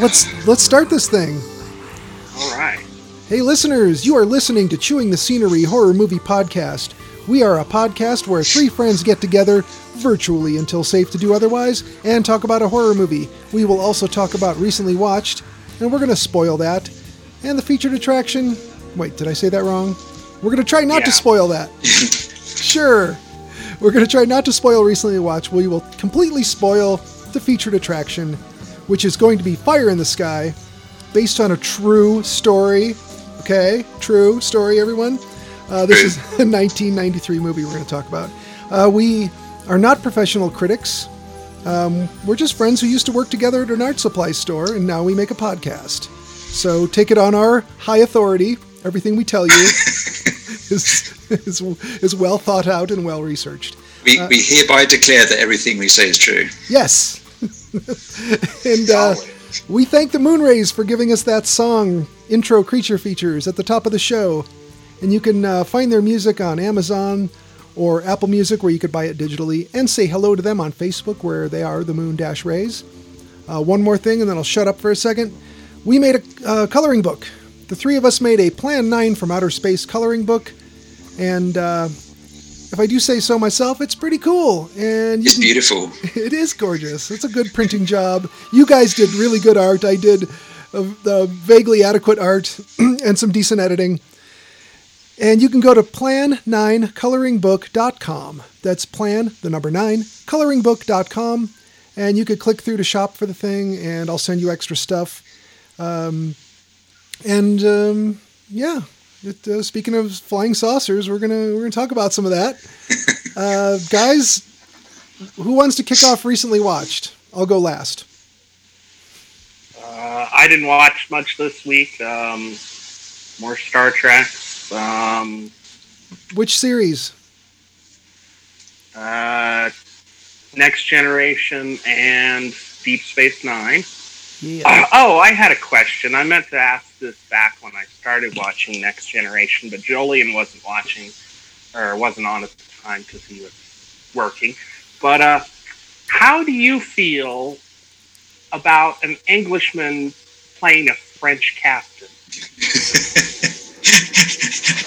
Let's let's start this thing. All right. Hey, listeners, you are listening to Chewing the Scenery Horror Movie Podcast. We are a podcast where three friends get together, virtually until safe to do otherwise, and talk about a horror movie. We will also talk about recently watched, and we're going to spoil that. And the featured attraction. Wait, did I say that wrong? We're going to try not to spoil that. sure. We're going to try not to spoil recently watched. We will completely spoil the featured attraction, which is going to be Fire in the Sky, based on a true story. Okay, true story, everyone. Uh, this is a 1993 movie we're going to talk about. Uh, we are not professional critics. Um, we're just friends who used to work together at an art supply store, and now we make a podcast. So take it on our high authority. Everything we tell you is, is, is well thought out and well researched. We, we hereby declare that everything we say is true. Yes. And uh, we thank the Moonrays for giving us that song, intro creature features, at the top of the show. And you can uh, find their music on Amazon or Apple Music, where you could buy it digitally, and say hello to them on Facebook, where they are the Moon Dash Rays. Uh, one more thing, and then I'll shut up for a second. We made a uh, coloring book. The three of us made a Plan 9 from Outer Space coloring book. And uh, if I do say so myself, it's pretty cool. And It's can- beautiful. it is gorgeous. It's a good printing job. You guys did really good art. I did uh, the vaguely adequate art and some decent editing. And you can go to plan9coloringbook.com. That's plan, the number 9, coloringbook.com. And you could click through to shop for the thing, and I'll send you extra stuff. Um, and um, yeah, it, uh, speaking of flying saucers, we're gonna we're gonna talk about some of that. Uh, guys, who wants to kick off recently watched? I'll go last. Uh, I didn't watch much this week. Um, more Star Trek. Um, Which series? uh, Next Generation and Deep Space Nine. Yeah. Uh, oh, I had a question. I meant to ask this back when I started watching Next Generation, but Jolien wasn't watching or wasn't on at the time because he was working. But uh, how do you feel about an Englishman playing a French captain?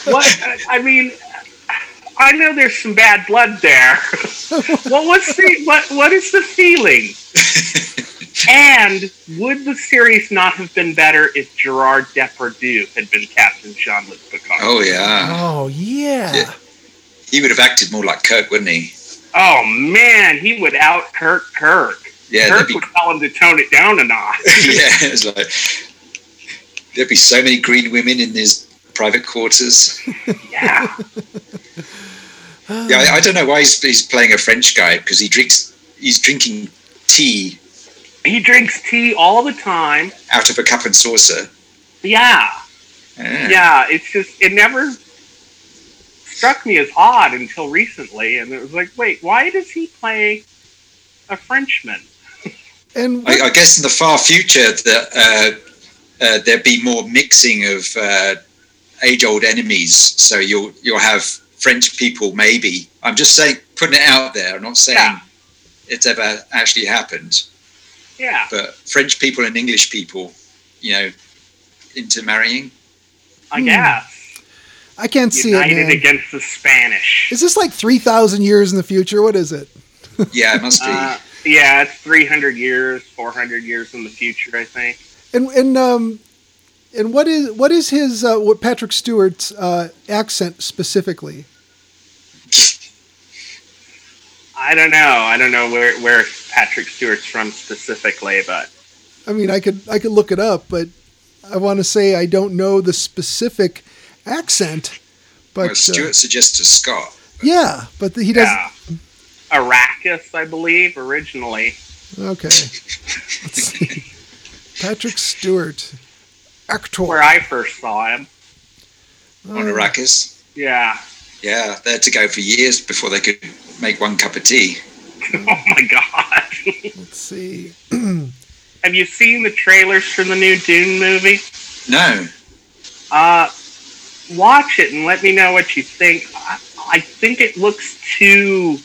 What I mean, I know there's some bad blood there. what was the what? What is the feeling? And would the series not have been better if Gerard Depardieu had been Captain Jean-Luc Picard? Oh, yeah. Oh yeah. Yeah. He would have acted more like Kirk, wouldn't he? Oh, man, he would out Kirk Kirk. Yeah, Kirk that'd be, would tell him to tone it down a notch. yeah, it's like there'd be so many green women in his private quarters. yeah. Yeah, I, I don't know why he's, he's playing a French guy because he drinks he's drinking tea He drinks tea all the time. out of a cup and saucer. Yeah. Ah. Yeah, it's just it never struck me as odd until recently, and it was like, wait, why does he play a Frenchman? And I, I guess in the far future that uh, uh, there'd be more mixing of uh, age-old enemies. So you'll you'll have French people maybe. I'm just saying, putting it out there. I'm not saying Yeah. it's ever actually happened, Yeah, but French people and English people, you know, intermarrying. I Hmm. guess I can't see it, united against the Spanish. Is this like three thousand years in the future? What is it? Yeah, it must be. Uh, yeah, it's three hundred years, four hundred years in the future, I think. And and um, and what is what is his uh, what Patrick Stewart's uh, accent specifically? I don't know. I don't know where where Patrick Stewart's from specifically, but I mean, I could I could look it up, but I want to say I don't know the specific accent. But well, uh, Stewart suggests to Scott. yeah, but he does. yeah. Arrakis, I believe, originally. Okay. Let's see. Patrick Stewart, actor. Where I first saw him. on Uh, Arrakis. Yeah. Yeah, they had to go for years before they could make one cup of tea. Oh my god. let's see. Have you seen the trailers for the new Dune movie? No, Uh, watch it and let me know what you think. I, I think it looks too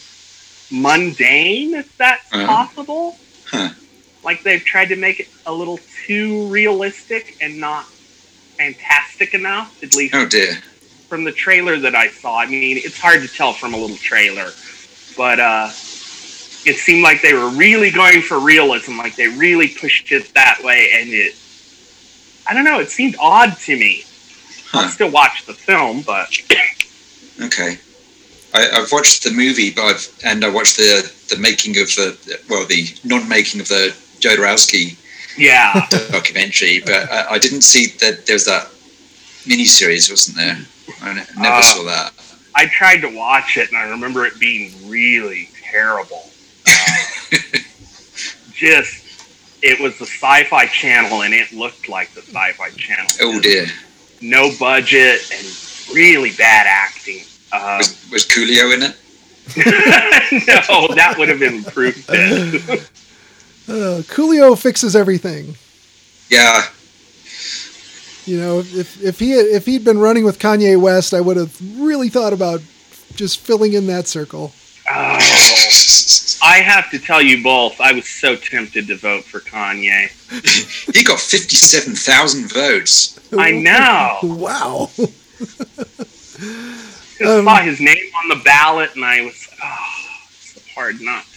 mundane, if that's Uh-huh. possible. Huh. Like they've tried to make it a little too realistic and not fantastic enough, at least oh dear. from the trailer that I saw. I mean, it's hard to tell from a little trailer, but uh, it seemed like they were really going for realism, like they really pushed it that way, and it. I don't know. It seemed odd to me. I'll still watch the film, but Okay. I, I've watched the movie, but I've, and I watched the the making of the well, the non-making of the Jodorowsky yeah, documentary, but I, I didn't see that there was that mini-series, wasn't there? I never Uh, saw that. I tried to watch it, and I remember it being really terrible. Uh, just, it was the Sci-Fi Channel, and it looked like the Sci-Fi Channel. Oh dear. No budget and really bad acting. Um, Was, was Coolio in it? no, that would have improved it. Uh, Coolio fixes everything. Yeah. You know, if if he if he'd been running with Kanye West, I would have really thought about just filling in that circle. Oh, I have to tell you both, I was so tempted to vote for Kanye. he got fifty-seven thousand votes. I know. Wow. Just Um, saw his name on the ballot, and I was, oh, it's hard not to.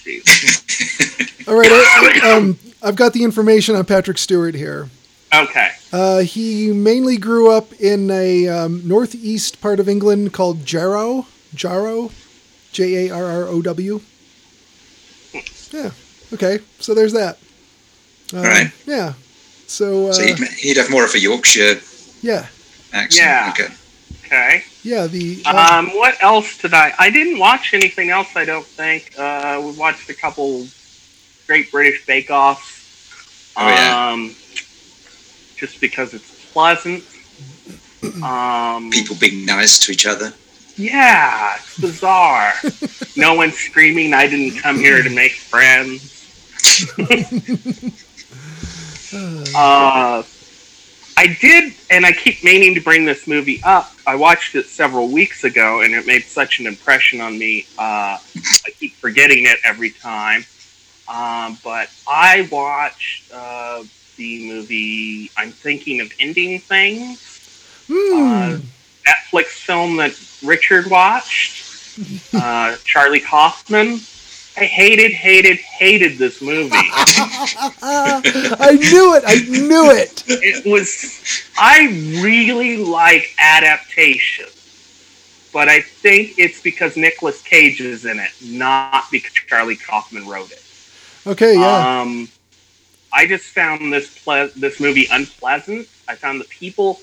All right. I, um, I've got the information on Patrick Stewart here. Okay. Uh, he mainly grew up in a um, northeast part of England called Jarrow. Jarrow, J A R R O W. Yeah. Okay. So there's that. Um, Right. Yeah. So, uh, So he'd, he'd have more of a Yorkshire yeah, accent. Yeah. Okay. Okay. yeah. The uh, Um, what else did I? I didn't watch anything else. I don't think. Uh, we watched a couple Great British Bake Offs. Oh, yeah. Um, just because it's pleasant. Um, People being nice to each other. yeah, it's bizarre. no one's screaming. I didn't come here to make friends. Uh, I did, and I keep meaning to bring this movie up. I watched it several weeks ago, and it made such an impression on me. Uh, I keep forgetting it every time. Um, but I watched uh, the movie I'm Thinking of Ending Things, hmm, uh, Netflix film that Richard watched, uh, Charlie Kaufman. I hated, hated, hated this movie. I knew it. I knew it. it was I really like adaptation, but I think it's because Nicolas Cage is in it, not because Charlie Kaufman wrote it. Okay. Yeah. Um, I just found this ple- this movie unpleasant. I found the people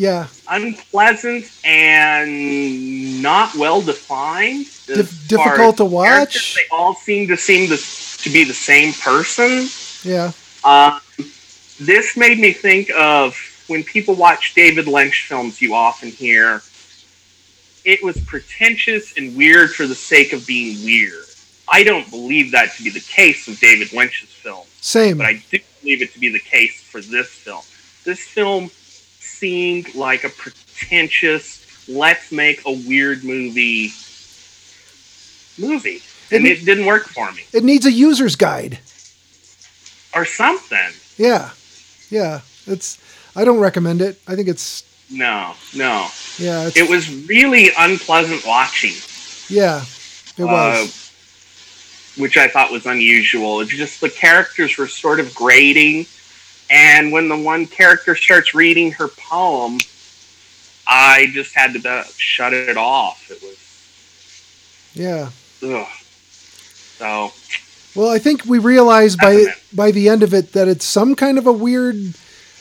yeah. unpleasant and not well defined. far difficult to watch? They all seem to seem to, to be the same person. Yeah. Um, this made me think of when people watch David Lynch films, you often hear it was pretentious and weird for the sake of being weird. I don't believe that to be the case of David Lynch's film, Same. but I do believe it to be the case for this film. This film seemed like a pretentious, let's make a weird movie movie. And It- it didn't work for me. It needs a user's guide. Or something. Yeah. Yeah. It's. I don't recommend it. I think it's. No, no. Yeah. It was really unpleasant watching, Yeah. It was. uh, which I thought was unusual. It's just the characters were sort of grating, and when the one character starts reading her poem, I just had to shut it off. It was Yeah. Ugh. So Well, I think we realize by by the end of it that it's some kind of a weird.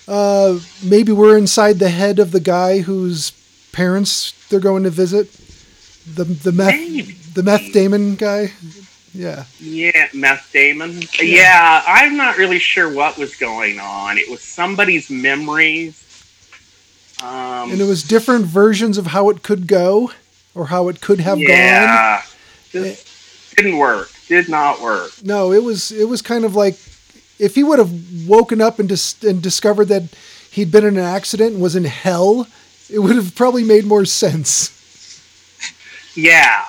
Uh, maybe we're inside the head of the guy whose parents they're going to visit. The the meth Maybe. the meth Damon guy. Yeah. yeah, Meth Damon. Yeah. I'm not really sure what was going on. It was somebody's memories. Um, And it was different versions of how it could go or how it could have gone. yeah, didn't work. Did not work. No, it was it was kind of like if he would have woken up and dis- and discovered that he'd been in an accident and was in hell, it would have probably made more sense. Yeah,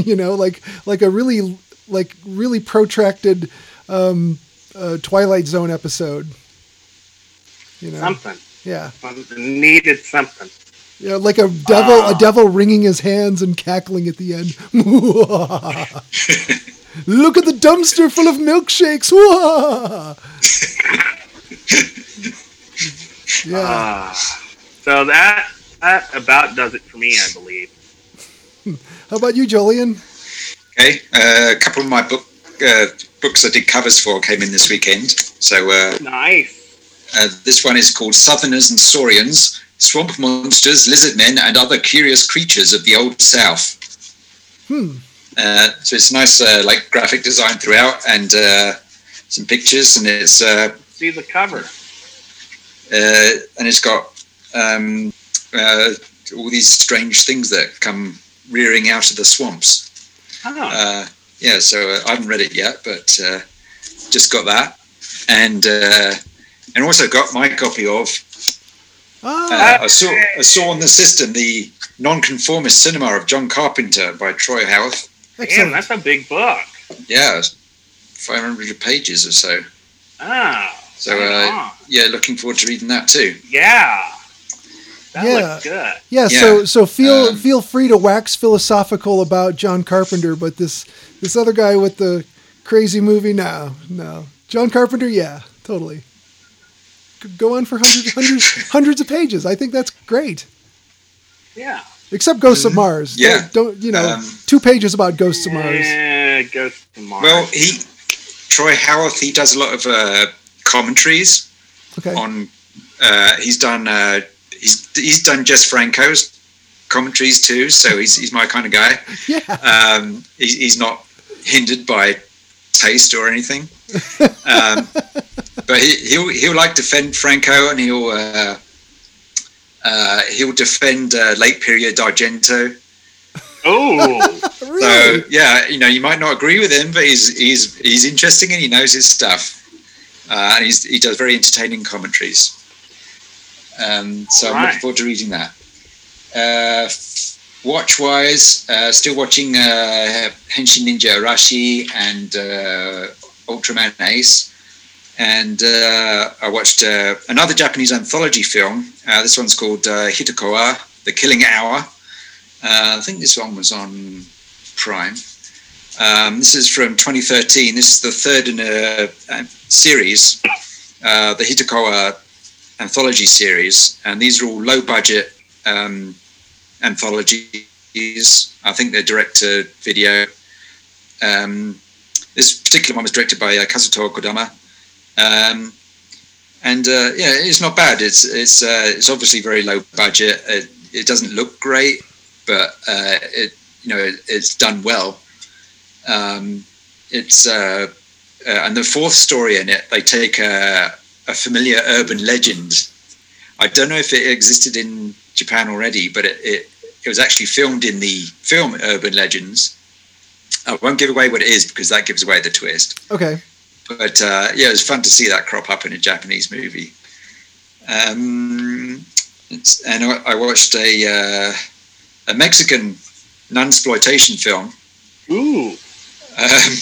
you know, like like a really like really protracted um, uh, Twilight Zone episode. You know, something. yeah, needed something. you know, like a devil Ah. a devil wringing his hands and cackling at the end. Look at the dumpster full of milkshakes. yeah. Ah, so that that about does it for me, I believe. How about you, Jolien? Okay, uh, a couple of my book uh, books I did covers for came in this weekend. So uh, Nice. uh, this one is called Southerners and Saurians: Swamp Monsters, Lizard Men, and Other Curious Creatures of the Old South. Hmm. Uh, so it's nice, uh, like graphic design throughout, and uh, some pictures, and it's uh, See the cover. uh, and it's got um, uh, all these strange things that come rearing out of the swamps. Oh, Uh, yeah, so uh, I haven't read it yet, but uh, just got that, and uh, and also got my copy of Ah, uh, I saw I saw on the system the Nonconformist Cinema of John Carpenter by Troy Howarth. damn, that's a big book. Yeah, 500 pages or so. Ah, So uh, yeah, looking forward to reading that too. yeah, that Yeah. good. Yeah, Yeah, so so feel um, feel free to wax philosophical about John Carpenter, but this this other guy with the crazy movie, no, no. John Carpenter, yeah, totally. Could Go on for hundreds, hundreds, hundreds of pages. I think that's great. Yeah. Except Ghosts of Mars. Mm-hmm. Yeah. Don't, don't you know? Um, two pages about Ghosts of Mars. Yeah, Ghost to Mars. Well, he Troy Howarth he does a lot of uh, commentaries Okay. on. Uh, he's done uh, he's he's done Jess Franco's commentaries too, so he's he's my kind of guy. Yeah. Um, he's, he's not hindered by taste or anything. Um, but he, he'll he'll like defend Franco, and he'll uh, uh, he'll defend uh, late period Argento. oh, Really? So yeah, you know, you might not agree with him, but he's he's he's interesting and he knows his stuff, uh, and he's he does very entertaining commentaries. Um, so I'm looking forward to reading that. Uh, watch wise, uh, still watching uh, Henshin Ninja Arashi and uh, Ultraman Ace, and uh, I watched uh, another Japanese anthology film. Uh, this one's called uh, Hitokowa: The Killing Hour. Uh, I think this one was on Prime. Um, this is from 2013. This is the third in a, a series, uh, the Hitokowa anthology series, and these are all low budget um, anthologies. I think they're direct to video. Um, this particular one was directed by uh, Kazuto Kodama. Um, and uh, yeah, it's not bad. It's it's uh, it's obviously very low budget. It, it doesn't look great, but uh, it you know it, it's done well. Um, it's uh, uh, and the fourth story in it, they take a, a familiar urban legend. I don't know if it existed in Japan already, but it, it it was actually filmed in the film Urban Legends. I won't give away what it is because that gives away the twist Okay. but uh, yeah, it was fun to see that crop up in a Japanese movie. Um, it's, and I, I watched a uh, a Mexican non-exploitation film. ooh, Um,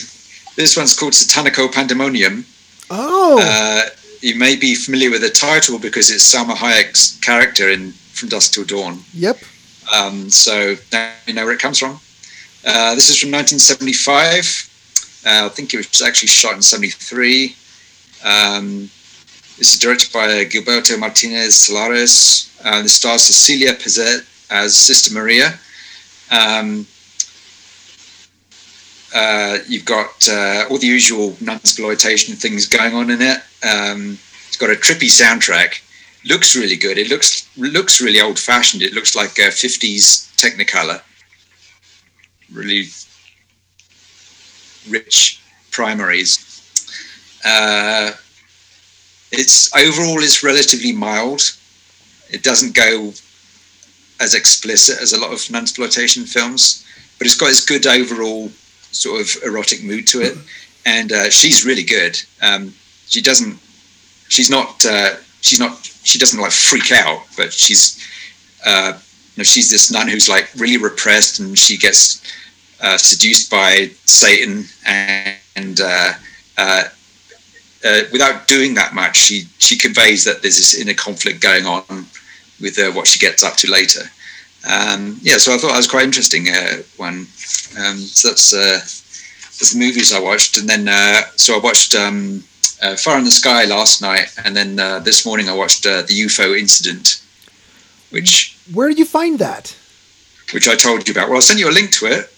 this one's called Satanico Pandemonium. Oh. Uh, you may be familiar with the title because it's Salma Hayek's character in From Dusk Till Dawn. yep. Um, so now you know where it comes from. Uh, this is from 1975. Uh, I think it was actually shot in 73. Um, this is directed by Gilberto Martinez Solares. Uh, this stars Cecilia Pezet as Sister Maria. Um, uh, you've got uh, all the usual non-exploitation things going on in it. Um, it's got a trippy soundtrack. Looks really good. It looks looks really old-fashioned. It looks like a 50s Technicolor. Really rich primaries. Uh, it's overall is relatively mild. It doesn't go as explicit as a lot of non-exploitation films, but it's got this good overall sort of erotic mood to it. And uh, she's really good. Um, she doesn't. She's not. Uh, she's not. She doesn't like freak out, but she's. Uh, you know, she's this nun who's like really repressed, and she gets uh, seduced by Satan, and, and uh, uh, uh, without doing that much, she she conveys that there's this inner conflict going on with what she gets up to later. Um, yeah, so I thought that was quite interesting uh, one. Um, so that's uh, that's the movies I watched, and then uh, so I watched um, uh, Fire in the Sky last night, and then this morning I watched the UFO incident, which where did you find that? Which I told you about. Well, I'll send you a link to it.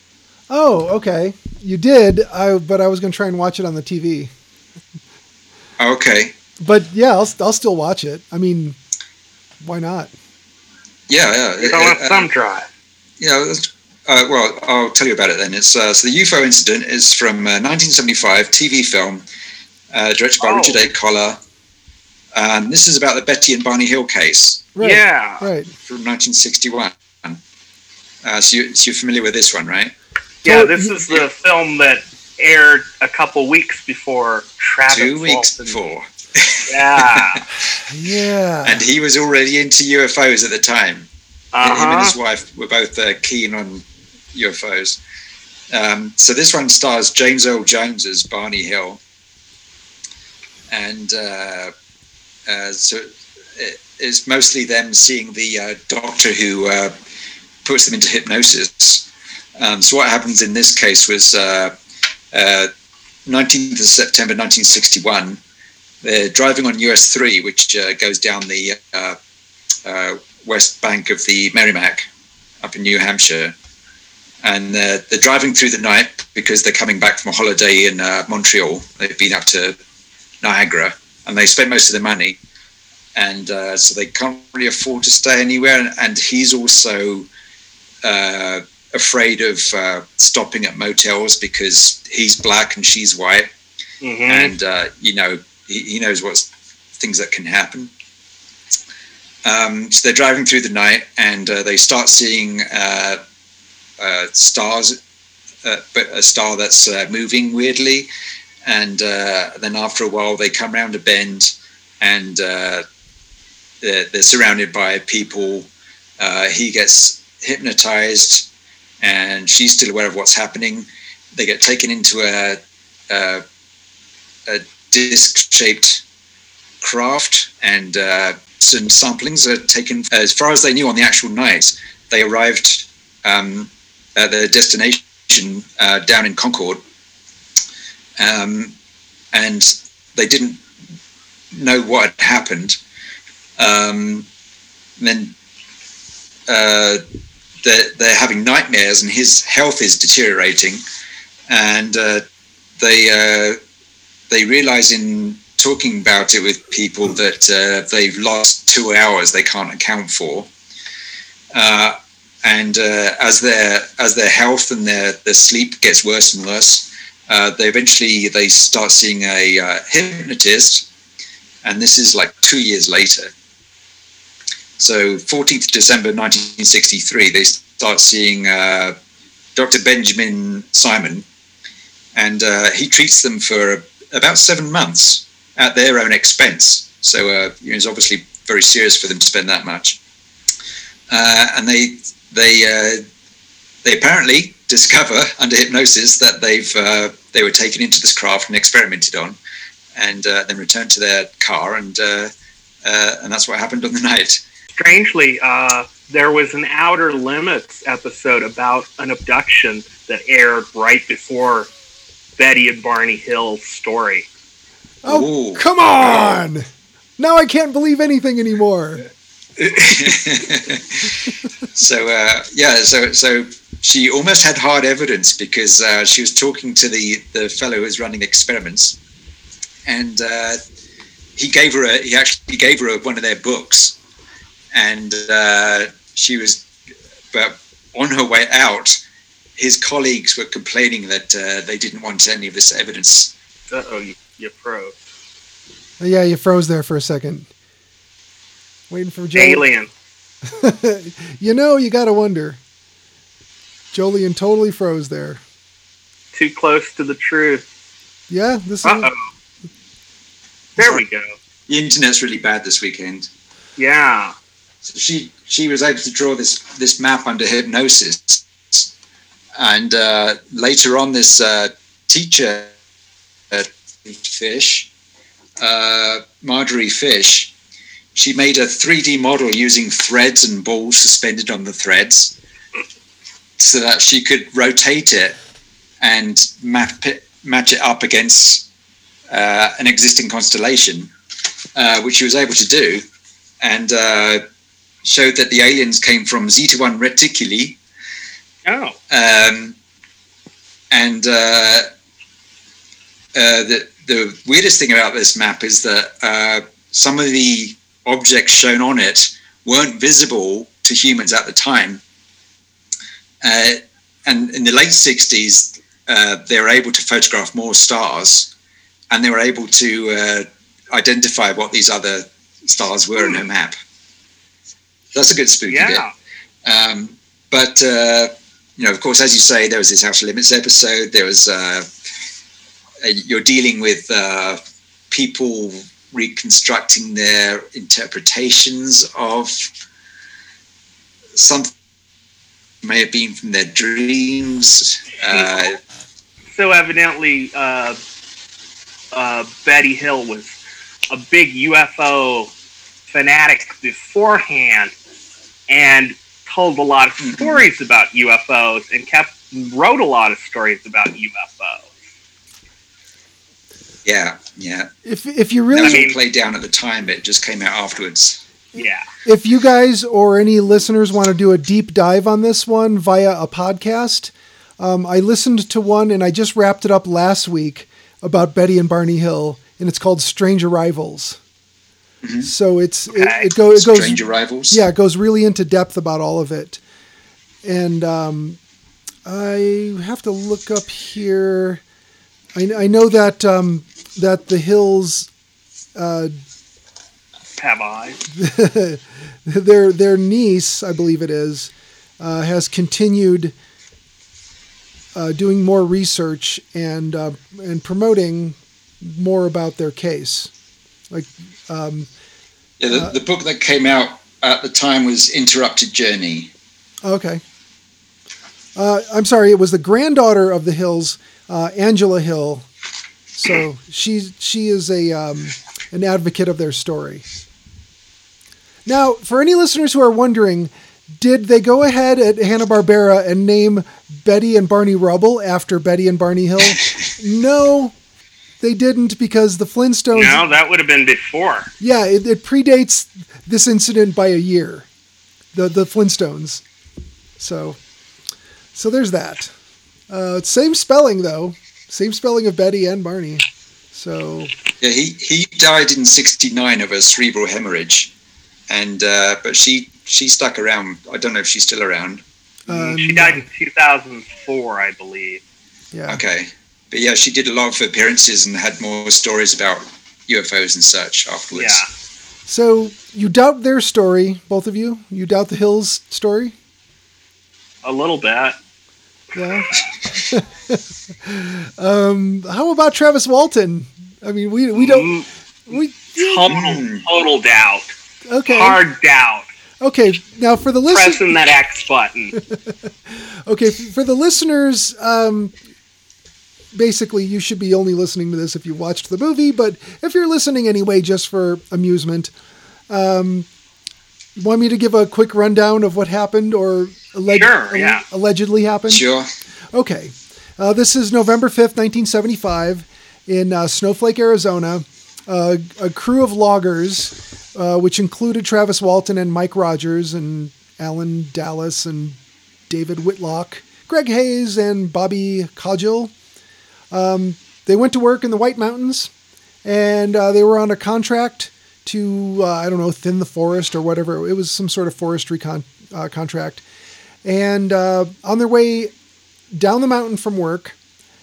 Oh, okay. You did, I, but I was going to try and watch it on the TV. Okay. But yeah, I'll, I'll still watch it. I mean, why not? Yeah, yeah. You don't have some drive. Yeah, uh, well, I'll tell you about it then. It's uh, so the UFO incident is from uh, 1975 TV film, uh, directed by oh. Richard A. Colla. And this is about the Betty and Barney Hill case. Right. Yeah, right. From 1961. Uh, so, you, so you're familiar with this one, right? Yeah, this is the film that aired a couple weeks before Travis. Two weeks Walton. before. Yeah. yeah. And he was already into UFOs at the time. Uh-huh. Him and his uh-huh. wife were both uh, keen on UFOs. Um, so this one stars James Earl Jones as Barney Hill. And uh, uh, so it's mostly them seeing the uh, doctor who uh, puts them into hypnosis. Um, so what happens in this case was uh, 19th uh, of September 1961. They're driving on US 3, which uh, goes down the uh, uh, west bank of the Merrimack up in New Hampshire. And they're driving through the night because they're coming back from a holiday in uh, Montreal. They've been up to Niagara and they spend most of their money. And uh, so they can't really afford to stay anywhere. And, and he's also afraid of uh, stopping at motels because he's black and she's white, mm-hmm. and uh, you know he, he, knows what's things that can happen. Um, so they're driving through the night and uh, they start seeing uh, uh, stars, uh, but a star that's moving weirdly, and then after a while they come around a bend and they're, they're surrounded by people. he gets hypnotized and she's still aware of what's happening. They get taken into a, a, a disc-shaped craft, and uh, some samplings are taken. As far as they knew on the actual night, they arrived um, at their destination uh, down in Concord, um, and they didn't know what had happened. Um, then uh, they're, they're having nightmares and his health is deteriorating. And uh, they, uh, they realize in talking about it with people that uh, they've lost two hours they can't account for. Uh, and uh, as their as their health and their, their sleep gets worse and worse, uh, they eventually they start seeing a hypnotist, and this is like two years later so 14th December 1963, they start seeing uh, Dr. Benjamin Simon, and uh, he treats them for about seven months at their own expense. So uh, you know, it's obviously very serious for them to spend that much. Uh, and they they uh, they apparently discover under hypnosis that they've uh, they were taken into this craft and experimented on, and then returned to their car, and and that's what happened on the night strangely, uh, there was an Outer Limits episode about an abduction that aired right before Betty and Barney Hill story. Oh, Ooh. come on! Now I can't believe anything anymore. so uh, yeah, so so she almost had hard evidence because uh, she was talking to the the fellow who was running experiments, and uh, he gave her a, he actually gave her a, one of their books, and uh, she was, but on her way out, his colleagues were complaining that uh, they didn't want any of this evidence. Uh oh, you, you froze. Yeah, you froze there for a second. Waiting for Joe. Alien. you know, you gotta wonder. Jolien totally froze there. Too close to the truth. Yeah, this is. Uh oh. There we go. The internet's really bad this weekend. Yeah. So she she was able to draw this this map under hypnosis, and uh, later on, this uh, teacher, uh, Fish, uh, Marjorie Fish, she made a 3D model using threads and balls suspended on the threads, so that she could rotate it and map it, match it up against uh, an existing constellation, uh, which she was able to do, and showed that the aliens came from Zeta 1 Reticuli. Oh. Um, and uh, uh, the, the weirdest thing about this map is that uh, some of the objects shown on it weren't visible to humans at the time. Uh, and in the late 60s, uh, they were able to photograph more stars and they were able to uh, identify what these other stars were in her map. That's a good spooky Yeah. bit. Um, but uh, you know, of course, as you say, there was this Outer Limits episode. There was uh, you're dealing with uh, people reconstructing their interpretations of something may have been from their dreams. Uh, So evidently, uh, uh, Betty Hill was a big UFO fanatic beforehand and told a lot of Mhm. stories about UFOs and kept wrote a lot of stories about UFOs. yeah, yeah. If if you really was all mean- played down at the time. It just came out afterwards. Yeah. if you guys or any listeners want to do a deep dive on this one via a podcast, um, I listened to one and I just wrapped it up last week about Betty and Barney Hill, and it's called Strange Arrivals. Mhm. So it's it, it, go, it goes Strange Arrivals. yeah, it goes really into depth about all of it. And um, I have to look up here. I, I know that um, that the Hills uh, Have I their their niece, I believe it is, uh, has continued uh, doing more research and uh, and promoting more about their case. Like, um, Yeah, the, Uh, the book that came out at the time was Interrupted Journey. okay, uh, I'm sorry, it was the granddaughter of the Hills, uh, Angela Hill. So she she is a um, an advocate of their story. Now, for any listeners who are wondering, did they go ahead at Hanna Barbera and name Betty and Barney Rubble after Betty and Barney Hill? no, they didn't because the Flintstones. No, that would have been before. Yeah, it, it predates this incident by a year. The the Flintstones. So, so there's that. Uh, same spelling though. Same spelling of Betty and Barney. So Yeah, he, he died in '69 of a cerebral hemorrhage, and uh, but she she stuck around. I don't know if she's still around. um, she died in 2004, I believe. Yeah. Okay, but yeah, she did a lot of appearances and had more stories about UFOs and such afterwards. Yeah. So you doubt their story, both of you. You doubt the Hills story. A little bit. Yeah. um, how about Travis Walton? I mean, we we don't Mm, we Total, Mm. total doubt. okay Hard doubt. okay. Now for the listen, Pressing that X button. Okay, for the listeners, um, basically, you should be only listening to this if you watched the movie, but if you're listening anyway, just for amusement, um, want me to give a quick rundown of what happened or alleg- Sure, yeah. allegedly happened? Sure. Okay. Uh, this is November 5th, 1975, in uh, Snowflake, Arizona. Uh, a crew of loggers, uh, which included Travis Walton and Mike Rogers and Alan Dallas and David Whitlock, Greg Hayes and Bobby Cogdill. Um, they went to work in the White Mountains, and uh, they were on a contract to uh, I don't know thin the forest or whatever. It was some sort of forestry con- uh, contract. And uh, on their way down the mountain from work,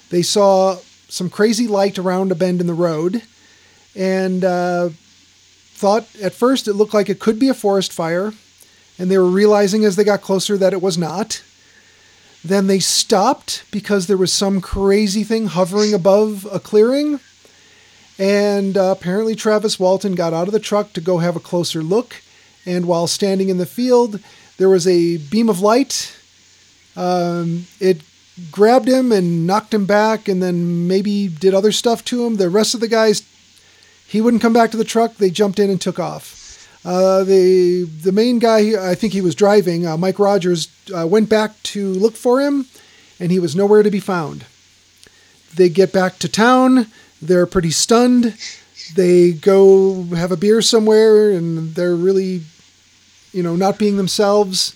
they saw some crazy light around a bend in the road, and uh, thought at first it looked like it could be a forest fire, and they were realizing as they got closer that it was not. Then they stopped because there was some crazy thing hovering above a clearing. And uh, apparently, Travis Walton got out of the truck to go have a closer look. And while standing in the field, there was a beam of light. Um, it grabbed him and knocked him back, and then maybe did other stuff to him. The rest of the guys, he wouldn't come back to the truck. They jumped in and took off. Uh, the the main guy, I think he was driving, uh, Mike Rogers, uh, went back to look for him, and he was nowhere to be found. They get back to town. They're pretty stunned. They go have a beer somewhere, and they're really, you know, not being themselves.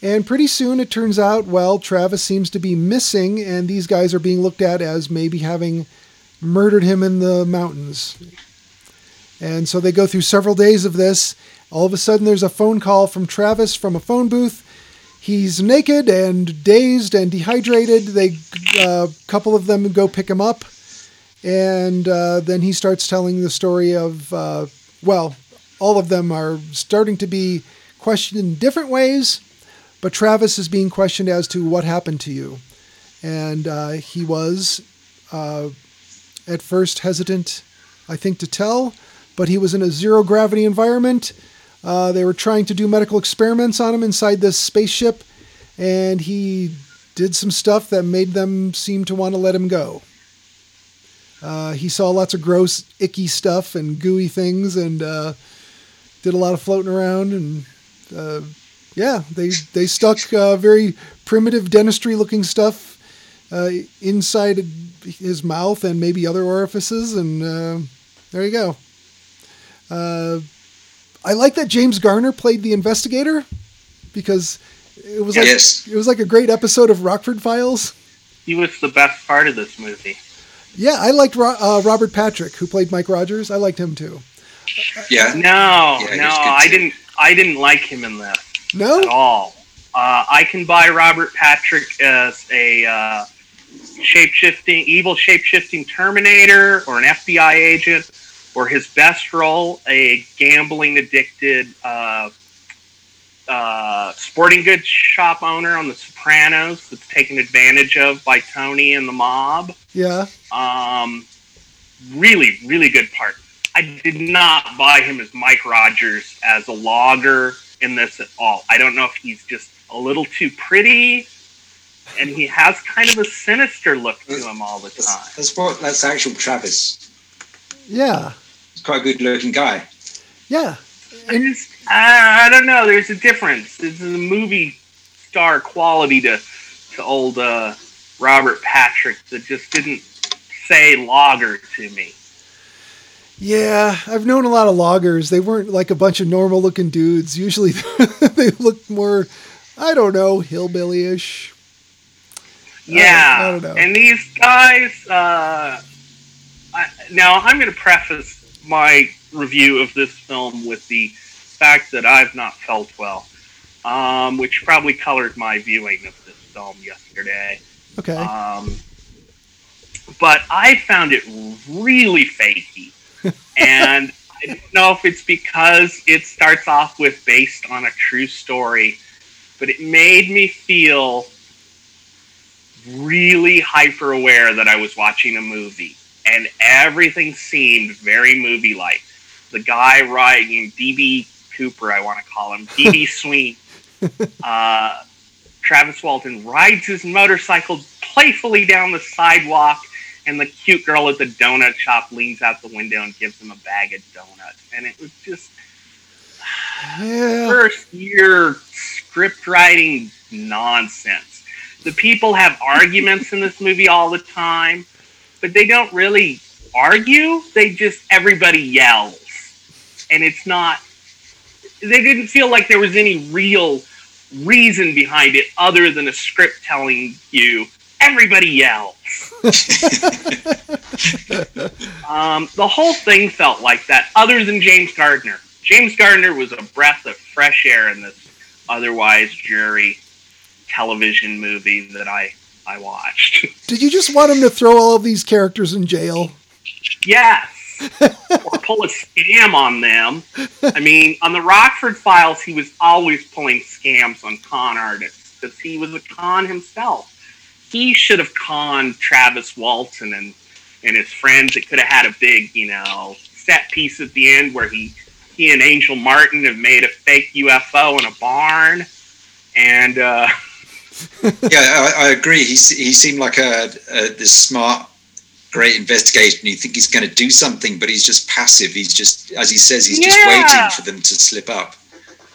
And pretty soon it turns out, well, Travis seems to be missing, and these guys are being looked at as maybe having murdered him in the mountains. And so they go through several days of this. All of a sudden, there's a phone call from Travis from a phone booth. He's naked and dazed and dehydrated. They, a uh, couple of them go pick him up, and uh, then he starts telling the story of, uh, well, all of them are starting to be questioned in different ways, but Travis is being questioned as to what happened to you, and uh, he was uh, at first hesitant, I think, to tell but he was in a zero gravity environment. Uh, they were trying to do medical experiments on him inside this spaceship, and he did some stuff that made them seem to want to let him go. Uh, he saw lots of gross, icky stuff and gooey things, and uh, did a lot of floating around. And uh, yeah, they they stuck uh, very primitive dentistry-looking stuff uh, inside his mouth and maybe other orifices, and there you go. Uh, I like that James Garner played the investigator because it was like yes. it was like a great episode of Rockford Files. He was the best part of this movie. Yeah, I liked Ro- uh, Robert Patrick, who played Mike Rogers. I liked him too. Yeah. No, yeah, no, I didn't. I didn't like him in this. No, at all. Uh, I can buy Robert Patrick as a uh, shape shifting, evil shape shifting Terminator or an FBI agent or his best role, a gambling addicted uh, uh, sporting goods shop owner on The Sopranos that's taken advantage of by Tony and the mob. Yeah. Um, really, really good part. I did not buy him as Mike Rogers as a logger in this at all. I don't know if he's just a little too pretty and he has kind of a sinister look to him all the time. That's, that's what that's actual Travis. Yeah quite a good looking guy. Yeah. And I, I don't know. There's a difference. There's a movie star quality to to old uh, Robert Patrick that just didn't say logger to me. Yeah, I've known a lot of loggers. They weren't like a bunch of normal looking dudes. Usually they look more, I don't know, hillbilly ish. Yeah. I, I, don't know. And these guys, uh, I, now I'm going to preface my review of this film with the fact that I've not felt well, um, which probably colored my viewing of this film yesterday. Okay. Um, but I found it really fakey, and I don't know if it's because it starts off with based on a true story, but it made me feel really hyper aware that I was watching a movie and everything seemed very movie like. The guy riding DB Cooper, I want to call him DB Sweeney. Uh, Travis Walton rides his motorcycle playfully down the sidewalk, and the cute girl at the donut shop leans out the window and gives him a bag of donuts. And it was just yeah. first year script writing nonsense. The people have arguments in this movie all the time but they don't really argue. They just everybody yells, and it's not. They didn't feel like there was any real reason behind it other than a script telling you everybody yells. um, the whole thing felt like that, other than James Gardner. James Gardner was a breath of fresh air in this otherwise dreary television movie that I I watched. Did you just want him to throw all of these characters in jail? Yes. or pull a scam on them. I mean, on the Rockford Files, he was always pulling scams on con artists because he was a con himself. He should have conned Travis Walton and and his friends. It could have had a big, you know, set piece at the end where he he and Angel Martin have made a fake UFO in a barn, and uh, yeah, I, I, agree. He he seemed like a, a this smart, great investigator, and you think he's going to do something, but he's just passive. He's just, as he says, he's just waiting for them to slip up.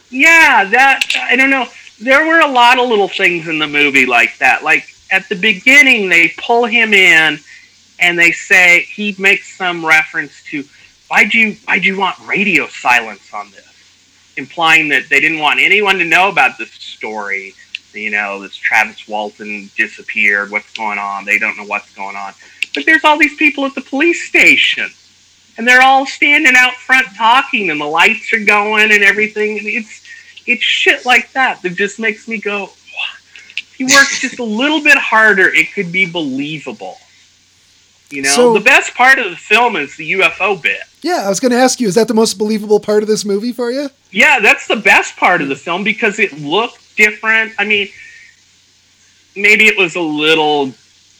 Yeah, that I don't know. There were a lot of little things in the movie like that. Like at the beginning, they pull him in, and they say he makes some reference to why'd you why'd you want radio silence on this, implying that they didn't want anyone to know about this story you know, this Travis Walton disappeared. What's going on? They don't know what's going on. But there's all these people at the police station, and they're all standing out front talking, and the lights are going and everything. And it's it's shit like that that just makes me go. If you work just a little bit harder, it could be believable. You know, so, the best part of the film is the UFO bit. Yeah, I was going to ask you, is that the most believable part of this movie for you? Yeah, that's the best part of the film because it looked different. I mean, maybe it was a little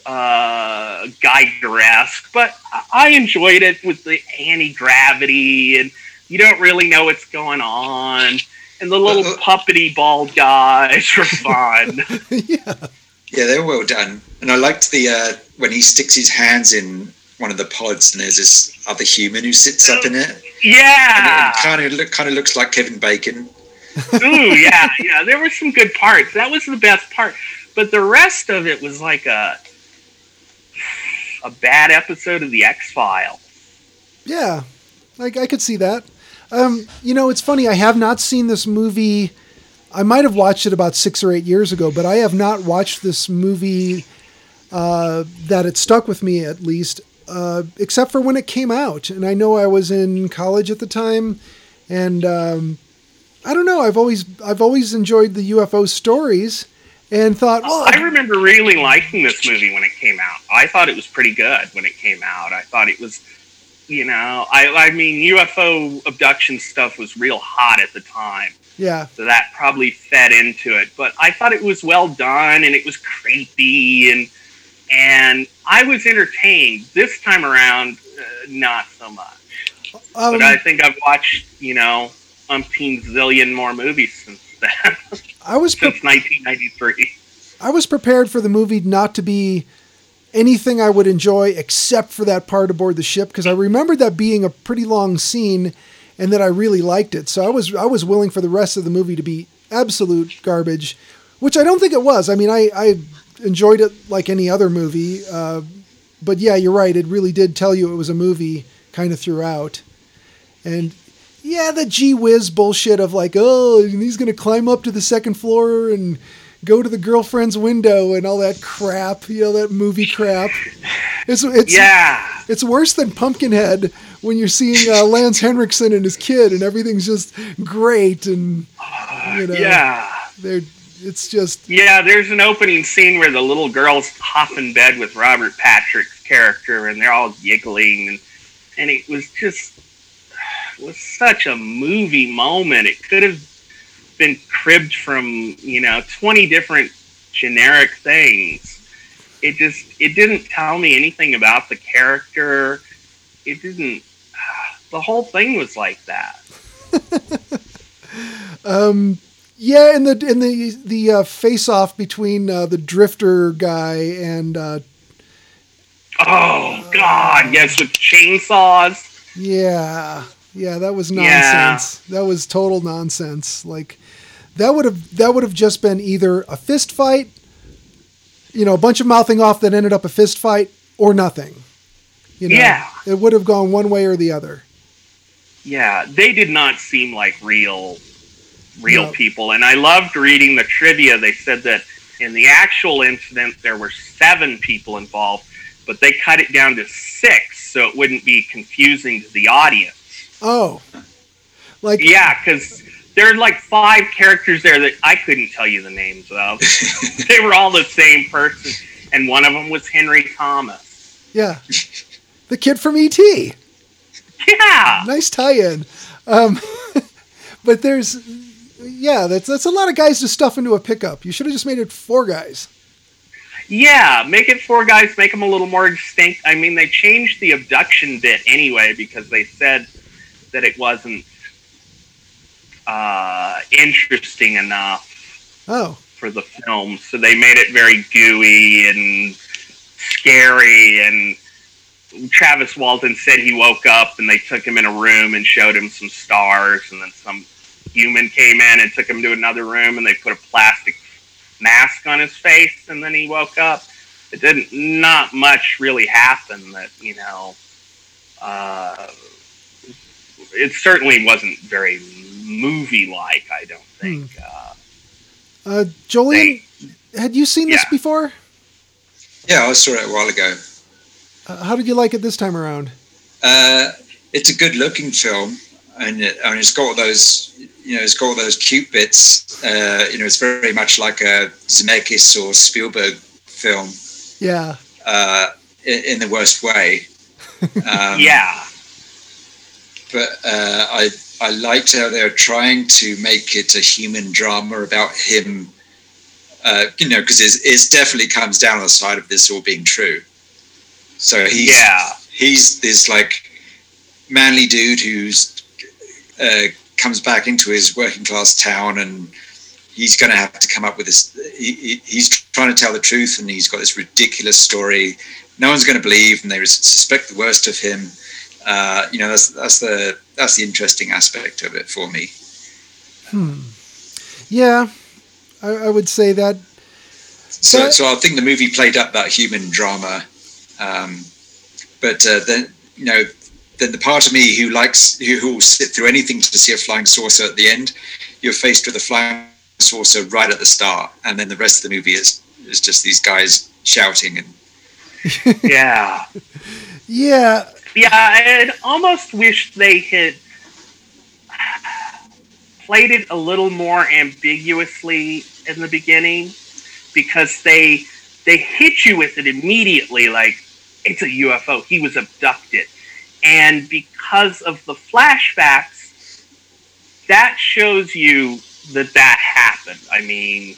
uh, Geiger-esque, but I enjoyed it with the anti-gravity, and you don't really know what's going on, and the little uh, puppety bald guys were fun. yeah, yeah, they're well done, and I liked the uh, when he sticks his hands in one of the pods, and there's this other human who sits up in it. Yeah, kind of look, kind of looks like Kevin Bacon. Ooh, yeah, yeah. There were some good parts. That was the best part. But the rest of it was like a a bad episode of the X Files. Yeah, like I could see that. Um, you know, it's funny. I have not seen this movie. I might have watched it about six or eight years ago, but I have not watched this movie uh, that it stuck with me at least, uh, except for when it came out. And I know I was in college at the time, and um, I don't know. I've always I've always enjoyed the UFO stories and thought, well, I remember really liking this movie when it came out. I thought it was pretty good when it came out. I thought it was, you know, I I mean UFO abduction stuff was real hot at the time. Yeah. So that probably fed into it, but I thought it was well done and it was creepy and and I was entertained. This time around, uh, not so much. Um, but I think I've watched, you know, umpteen zillion more movies since then. I was pre- since 1993. I was prepared for the movie not to be anything I would enjoy except for that part aboard the ship because I remembered that being a pretty long scene and that I really liked it. So I was I was willing for the rest of the movie to be absolute garbage, which I don't think it was. I mean, I, I enjoyed it like any other movie, uh, but yeah, you're right. It really did tell you it was a movie kind of throughout. And yeah, the gee whiz bullshit of like, oh, he's gonna climb up to the second floor and go to the girlfriend's window and all that crap, you know, that movie crap. It's it's yeah, it's worse than Pumpkinhead when you're seeing uh, Lance Henriksen and his kid and everything's just great and you know, yeah, they're it's just yeah. There's an opening scene where the little girl's half in bed with Robert Patrick's character and they're all giggling and and it was just was such a movie moment. It could have been cribbed from you know twenty different generic things. It just it didn't tell me anything about the character. It didn't. The whole thing was like that. um. Yeah, in the in the the uh, face off between uh, the drifter guy and uh, oh god, yes, with chainsaws. Yeah, yeah, that was nonsense. Yeah. That was total nonsense. Like that would have that would have just been either a fist fight, you know, a bunch of mouthing off that ended up a fist fight, or nothing. You know, yeah, it would have gone one way or the other. Yeah, they did not seem like real real No. people. And I loved reading the trivia. They said that in the actual incident, there were seven people involved, but they cut it down to six so it wouldn't be confusing to the audience. Oh, like Yeah, because there are like five characters there that I couldn't tell you the names of. they were all the same person, and one of them was Henry Thomas. yeah, the kid from E ET. Yeah, Nice tie-in. Um, but there's, yeah, that's that's a lot of guys to stuff into a pickup. You should have just made it four guys. yeah. Make it four guys. Make them a little more distinct. I mean, they changed the abduction bit anyway because they said that it wasn't uh, interesting enough Oh, for the film, so they made it very gooey and scary. And Travis Walton said he woke up and they took him in a room and showed him some stars, and then some human came in and took him to another room and they put a plastic mask on his face, and then he woke up. It didn't. Not much really happened. That you know. Uh, it certainly wasn't very movie-like. I don't think. Uh, uh, Jolene, had you seen this before? Yeah, I saw it a while ago. Uh, how did you like it this time around? Uh, it's a good looking film, and it, and it's got all those, you know, it's got all those cute bits. Uh, you know, it's very much like a Zemeckis or Spielberg film Yeah, uh, in, in the worst way. Um, yeah. But uh, I I liked how they're trying to make it a human drama about him. Uh, you know, because it definitely comes down on the side of this all being true. So he's Yeah. he's this like manly dude who's uh, comes back into his working class town and he's going to have to come up with this he, he- he's trying to tell the truth and he's got this ridiculous story no one's going to believe and they suspect the worst of him uh, you know that's that's the that's the interesting aspect of it for me yeah, I, I would say that. So, But- so I think the movie played up that human drama, um, but uh, then you know, then the part of me who likes who who will sit through anything to see a flying saucer at the end, you're faced with a flying saucer right at the start, and then the rest of the movie is is just these guys shouting and Yeah. Yeah, Yeah, I almost wished they had played it a little more ambiguously in the beginning because they they hit you with it immediately like it's a UFO. He was abducted. And because of the flashbacks, that shows you that that happened. I mean,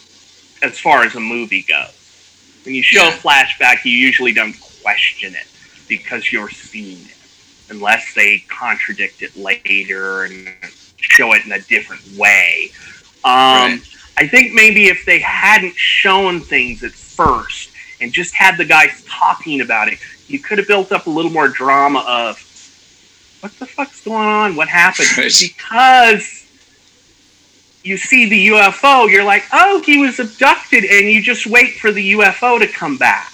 as far as a movie goes. When you show Yeah. a flashback, you usually don't question it because you're seeing it, unless they contradict it later and show it in a different way. Um, Right. I think maybe if they hadn't shown things at first and just had the guys talking about it, you could have built up a little more drama of what the fuck's going on? What happened? Right. Because you see the UFO, you're like, oh, he was abducted, and you just wait for the UFO to come back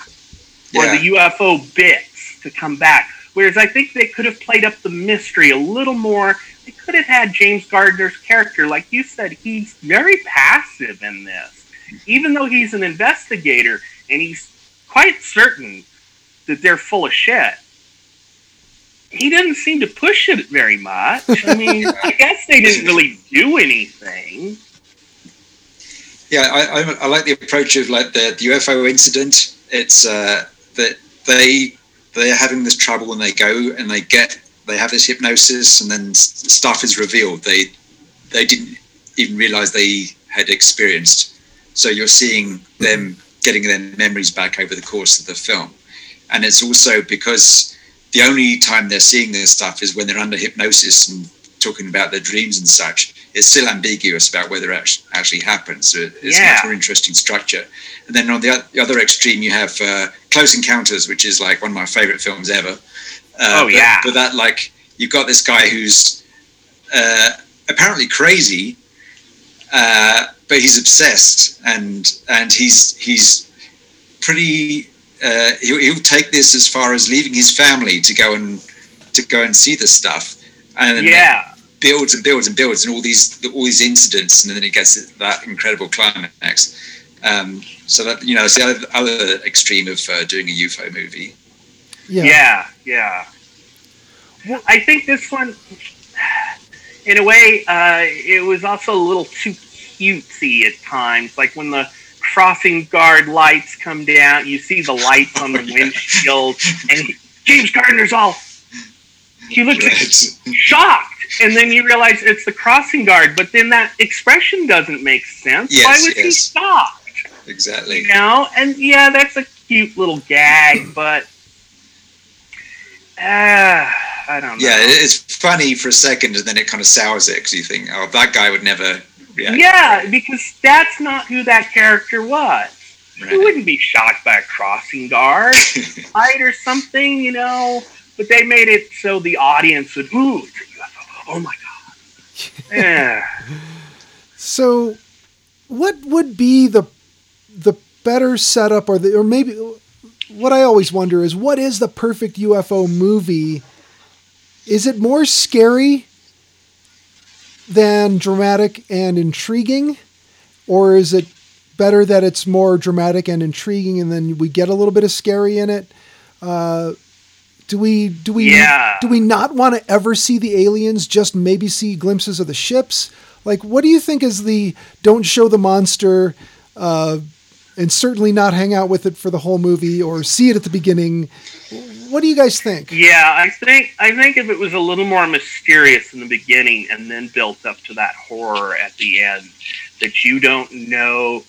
or yeah, the UFO bits to come back. Whereas I think they could have played up the mystery a little more. They could have had James Garner's character, like you said, he's very passive in this, even though he's an investigator and he's quite certain that they're full of shit. He didn't seem to push it very much. I mean, I guess they didn't really do anything. yeah. I, I, I like the approach of like the, the UFO incident. It's uh, that they they're having this trouble when they go and they get they have this hypnosis and then stuff is revealed. They they didn't even realize they had experienced. So you're seeing them mm-hmm. getting their memories back over the course of the film. And it's also because the only time they're seeing this stuff is when they're under hypnosis and talking about their dreams and such it's still ambiguous about whether it actually happens so it's Yeah. much more interesting structure and then on the, the other extreme you have uh, close encounters which is like one of my favorite films ever uh, Oh, but, yeah. but that like you've got this guy who's uh, apparently crazy, uh, but he's obsessed and and he's he's pretty. Uh, he'll, he'll take this as far as leaving his family to go and to go and see this stuff, and Yeah. builds and builds and builds, and all these all these incidents, and then it gets that incredible climax. Um, so that you know, it's the other, other extreme of uh, doing a UFO movie. Yeah, yeah. yeah. Well, I think this one, in a way, uh, it was also a little too cutesy at times. Like when the crossing guard lights come down, you see the lights on the windshield, and James Garner's all he looks shocked, and then you realize it's the crossing guard. But then that expression doesn't make sense. Yes, Why was yes. he shocked? Exactly. You know, and yeah, that's a cute little gag, but uh, I don't know. Yeah, it's funny for a second, and then it kind of sours it because you think, oh, that guy would never react. Yeah, because that's not who that character was. Right. He wouldn't be shocked by a crossing guard, fight or something, you know. But they made it so the audience would, ooh, it's a UFO. oh my god. yeah. So, what would be the the better setup, or the or maybe what I always wonder is what is the perfect UFO movie? Is it more scary than dramatic and intriguing, or is it better that it's more dramatic and intriguing, and then we get a little bit of scary in it? Uh, do we do we yeah. do we not want to ever see the aliens? Just maybe see glimpses of the ships. Like, what do you think is the don't show the monster, uh, and certainly not hang out with it for the whole movie or see it at the beginning? What do you guys think? Yeah, I think I think if it was a little more mysterious in the beginning and then built up to that horror at the end, that you don't know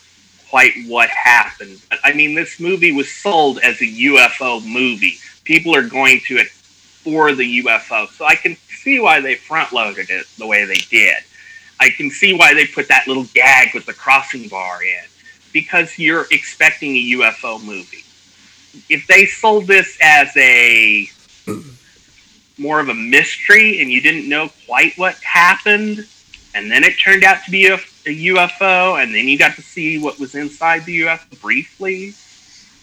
quite what happened. I mean, this movie was sold as a UFO movie people are going to it for the UFO. So I can see why they front loaded it the way they did. I can see why they put that little gag with the crossing bar in because you're expecting a UFO movie. If they sold this as a more of a mystery and you didn't know quite what happened, and then it turned out to be a, a UFO, and then you got to see what was inside the UFO briefly,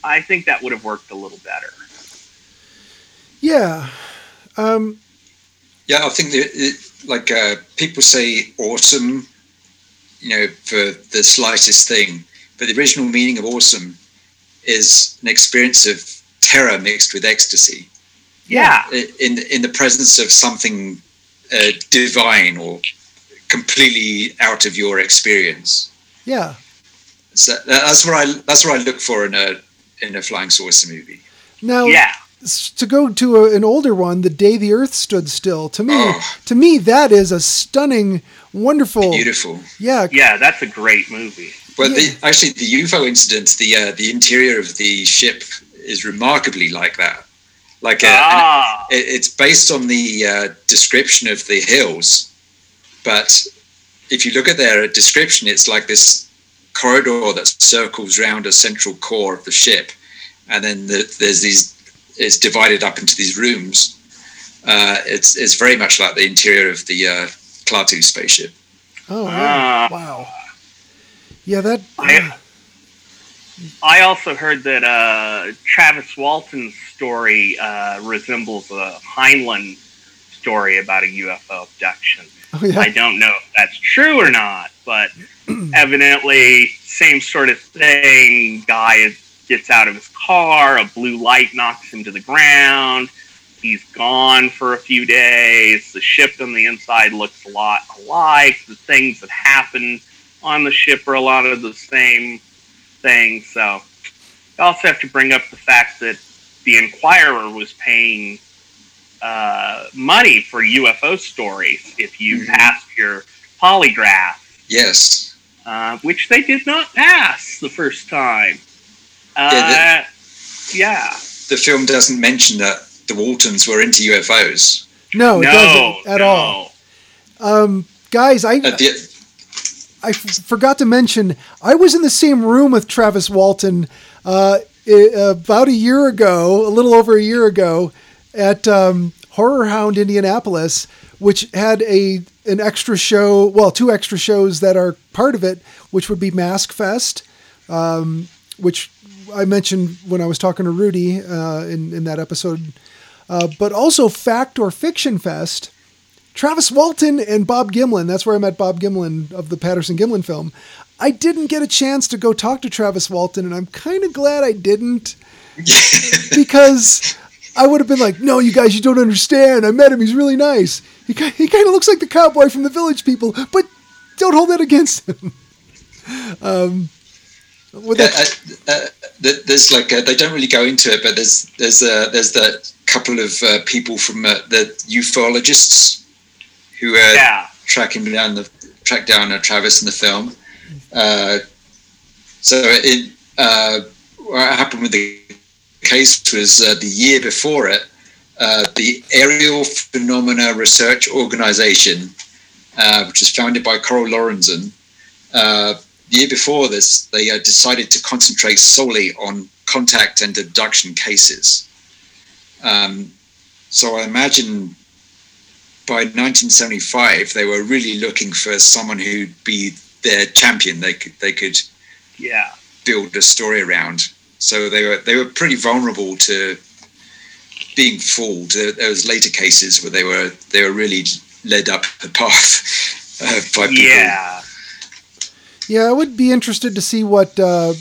I think that would have worked a little better. Yeah. Um, yeah, I think that it, like uh, people say awesome, you know, for the slightest thing, but the original meaning of awesome is an experience of terror mixed with ecstasy. Yeah. In in the presence of something uh, divine or completely out of your experience. Yeah. So that's what I that's what I look for in a in a flying saucer movie. Now, yeah to go to a, an older one, the day the Earth stood still. To me, oh. to me, that is a stunning, wonderful, beautiful. Yeah, yeah, that's a great movie. Well, yeah. the, actually, the UFO incident, the uh, the interior of the ship is remarkably like that. Like, uh, ah. it, it's based on the uh, description of the hills, but if you look at their description, it's like this corridor that circles around a central core of the ship, and then the, there's these is divided up into these rooms. Uh, it's it's very much like the interior of the uh, Klaatu spaceship. Oh wow! Uh, wow. Yeah, that. I, I also heard that uh, Travis Walton's story uh, resembles a Heinlein story about a UFO abduction. Oh, yeah. I don't know if that's true or not, but evidently, same sort of thing. Guy is gets out of his car, a blue light knocks him to the ground. He's gone for a few days. The ship on the inside looks a lot alike. The things that happen on the ship are a lot of the same things. So I also have to bring up the fact that the Inquirer was paying uh, money for UFO stories if you mm-hmm. passed your polygraph. Yes. Uh, which they did not pass the first time. Uh, yeah, the, yeah. The film doesn't mention that the Waltons were into UFOs. No, it no, doesn't at no. all. Um, guys, I the, I f- forgot to mention I was in the same room with Travis Walton uh, it, about a year ago, a little over a year ago, at um, Horror Hound Indianapolis, which had a an extra show, well, two extra shows that are part of it, which would be Mask Fest, um, which I mentioned when I was talking to Rudy uh, in in that episode, uh, but also Fact or Fiction Fest, Travis Walton and Bob Gimlin. That's where I met Bob Gimlin of the Patterson Gimlin film. I didn't get a chance to go talk to Travis Walton, and I'm kind of glad I didn't because I would have been like, "No, you guys, you don't understand. I met him. He's really nice. He he kind of looks like the cowboy from the Village People, but don't hold that against him." um, with that- uh, uh, uh, there's like a, they don't really go into it, but there's there's a, there's that couple of uh, people from uh, the ufologists who are yeah. tracking down the track down Travis in the film. so it what happened with the case was the year before it. the Aerial Phenomena Research Organization, which was founded by Carl Lorenzen, the year before this, they uh, decided to concentrate solely on contact and abduction cases. Um, so I imagine by 1975 they were really looking for someone who'd be their champion. They could they could yeah build a story around. So they were they were pretty vulnerable to being fooled. There, there was later cases where they were they were really led up the path uh, by people. Yeah yeah, I would be interested to see what uh,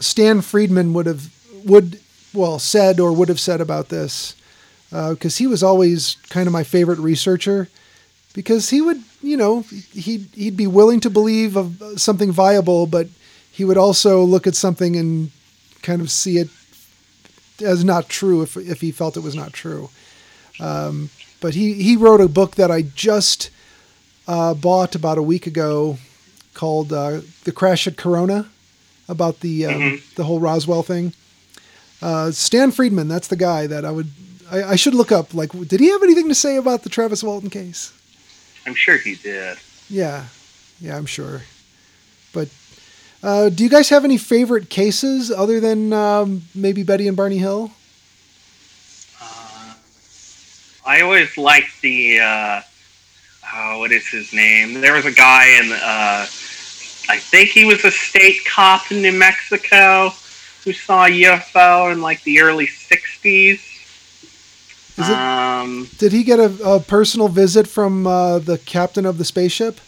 Stan Friedman would have would well said or would have said about this, because uh, he was always kind of my favorite researcher. Because he would, you know, he'd he'd be willing to believe of something viable, but he would also look at something and kind of see it as not true if if he felt it was not true. Um, but he he wrote a book that I just uh, bought about a week ago called uh, "The Crash at Corona," about the uh, mm-hmm. the whole Roswell thing. Uh, Stan Friedman, that's the guy that I would I, I, should look up. Like, did he have anything to say about the Travis Walton case? I'm sure he did. Yeah, yeah, I'm sure. But uh, do you guys have any favorite cases other than um, maybe Betty and Barney Hill? Uh, I always liked the. Uh, oh, what is his name? There was a guy in uh, I think he was a state cop in New Mexico who saw a UFO in like the early 60s. It, um, did he get a, a personal visit from uh, the captain of the spaceship?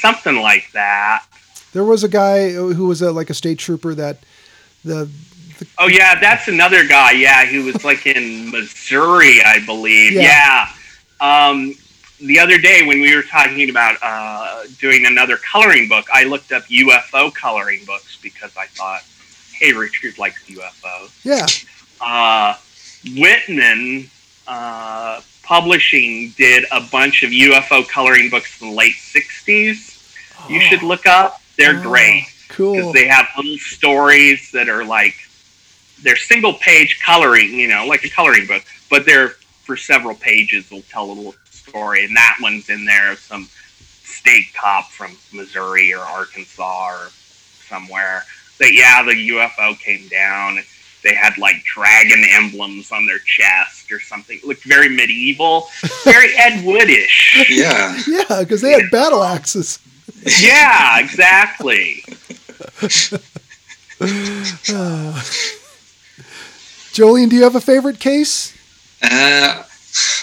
Something like that. There was a guy who was a, like a state trooper that the, the Oh yeah, that's another guy. Yeah, he was like in Missouri, I believe. Yeah. yeah. Um, the other day when we were talking about uh, doing another coloring book, I looked up UFO coloring books because I thought, hey, Richard likes UFOs. Yeah. Uh, Whitman uh, Publishing did a bunch of UFO coloring books in the late 60s. Oh. You should look up. They're oh, great. Cool. Because they have little stories that are like, they're single page coloring, you know, like a coloring book, but they're for several pages. They'll tell a little story, and that one's in there. Some state cop from Missouri or Arkansas or somewhere. That yeah, the UFO came down. They had like dragon emblems on their chest or something. It looked very medieval, very Ed Woodish. Yeah, yeah, because they had battle axes. yeah, exactly. uh, Jolien, do you have a favorite case? Uh,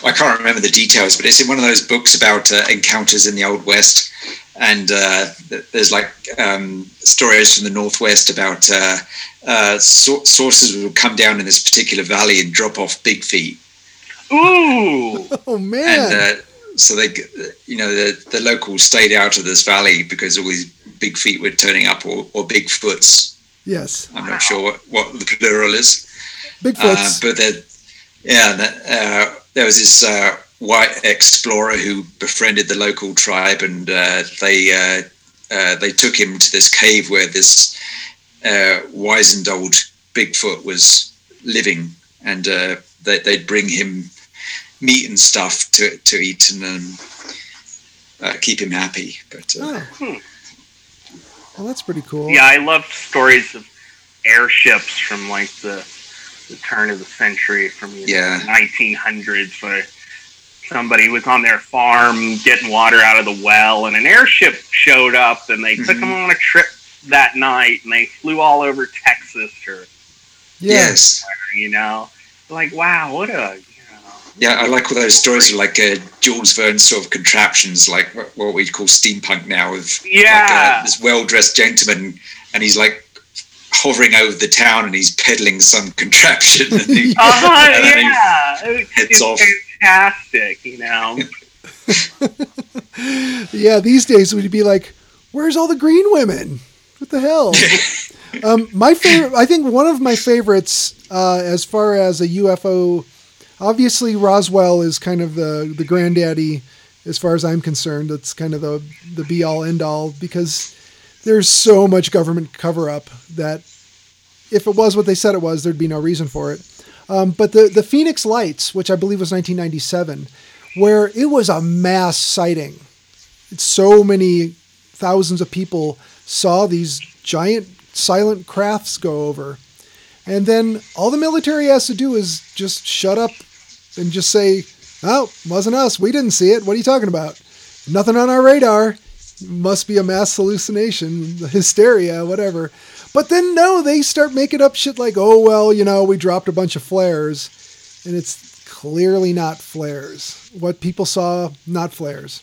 I can't remember the details, but it's in one of those books about uh, encounters in the Old West. And uh, there's like um, stories from the Northwest about uh, uh so- sources will come down in this particular valley and drop off big feet. Ooh! oh, man. And uh, so they, you know, the, the locals stayed out of this valley because all these big feet were turning up or, or foots. Yes. I'm not sure what, what the plural is. Bigfoots. Uh, but they're, yeah, there was this uh, white explorer who befriended the local tribe, and uh, they uh, uh they took him to this cave where this uh, wizened old Bigfoot was living, and uh, they, would bring him meat and stuff to to eat and um, keep him happy. But oh. hmm. well, that's pretty cool. Yeah, I love stories of airships from like the the turn of the century from the yeah. 1900s where somebody was on their farm getting water out of the well and an airship showed up and they mm-hmm. took them on a trip that night and they flew all over Texas or yes you know like wow what a Yeah, I like all those stories of like uh, Jules Verne sort of contraptions, like what- we call steampunk now, like, Yeah. uh, this well-dressed gentleman, and he's like hovering over the town, and he's peddling some contraption, and he, Uh-huh, and then he- yeah. It's, heads it's off. fantastic, you know. Yeah, these days we'd be like, "Where's all the green women? What the hell?" um, my favorite, I think one of my favorites, uh, as far as a UFO, obviously Roswell is kind of the the granddaddy, as far as I'm concerned. It's kind of the the be all end all because there's so much government cover up that if it was what they said it was, there'd be no reason for it. Um, but the the Phoenix Lights, which I believe was 1997, where it was a mass sighting so many thousands of people saw these giant silent crafts go over. And then all the military has to do is just shut up and just say, oh, wasn't us. We didn't see it. What are you talking about? Nothing on our radar. Must be a mass hallucination, hysteria, whatever. But then, no, they start making up shit like, oh, well, you know, we dropped a bunch of flares. And it's clearly not flares. What people saw, not flares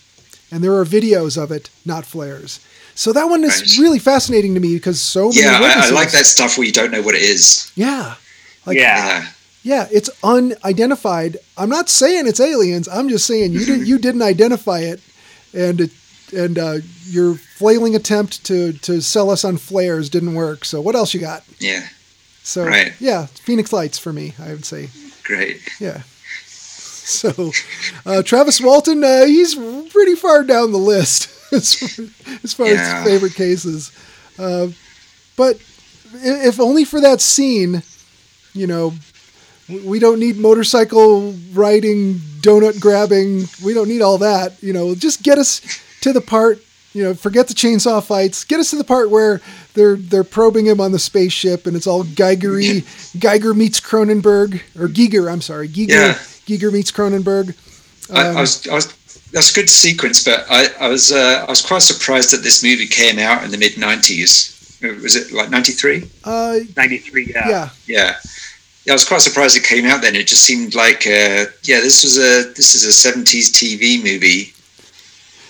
and there are videos of it, not flares. So that one is Right. really fascinating to me because so many yeah, I, I like that stuff where you don't know what it is. Yeah, like, Yeah. Yeah, yeah, it's unidentified. I'm not saying it's aliens. I'm just saying you didn't you didn't identify it, and it, and uh, your flailing attempt to to sell us on flares didn't work. So what else you got? yeah, So Right. yeah, Phoenix Lights for me. I would say great. yeah. So uh, Travis Walton, uh, he's pretty far down the list as, as far Yeah. as favorite cases. Uh, but if only for that scene, you know, we don't need motorcycle riding, donut grabbing. We don't need all that. You know, just get us to the part. You know, forget the chainsaw fights. Get us to the part where they're they're probing him on the spaceship, and it's all Geigery. Geiger meets Cronenberg, or Giger. I'm sorry, Giger. Yeah. Giger meets Cronenberg. I, Um, I was, I was, that's a good sequence, but I, I was, uh, I was quite surprised that this movie came out in the mid '90s. Was it like '93? Uh, 93, yeah. yeah, Yeah. Yeah, I was quite surprised it came out then. It just seemed like, uh, yeah, this was a this is a '70s TV movie.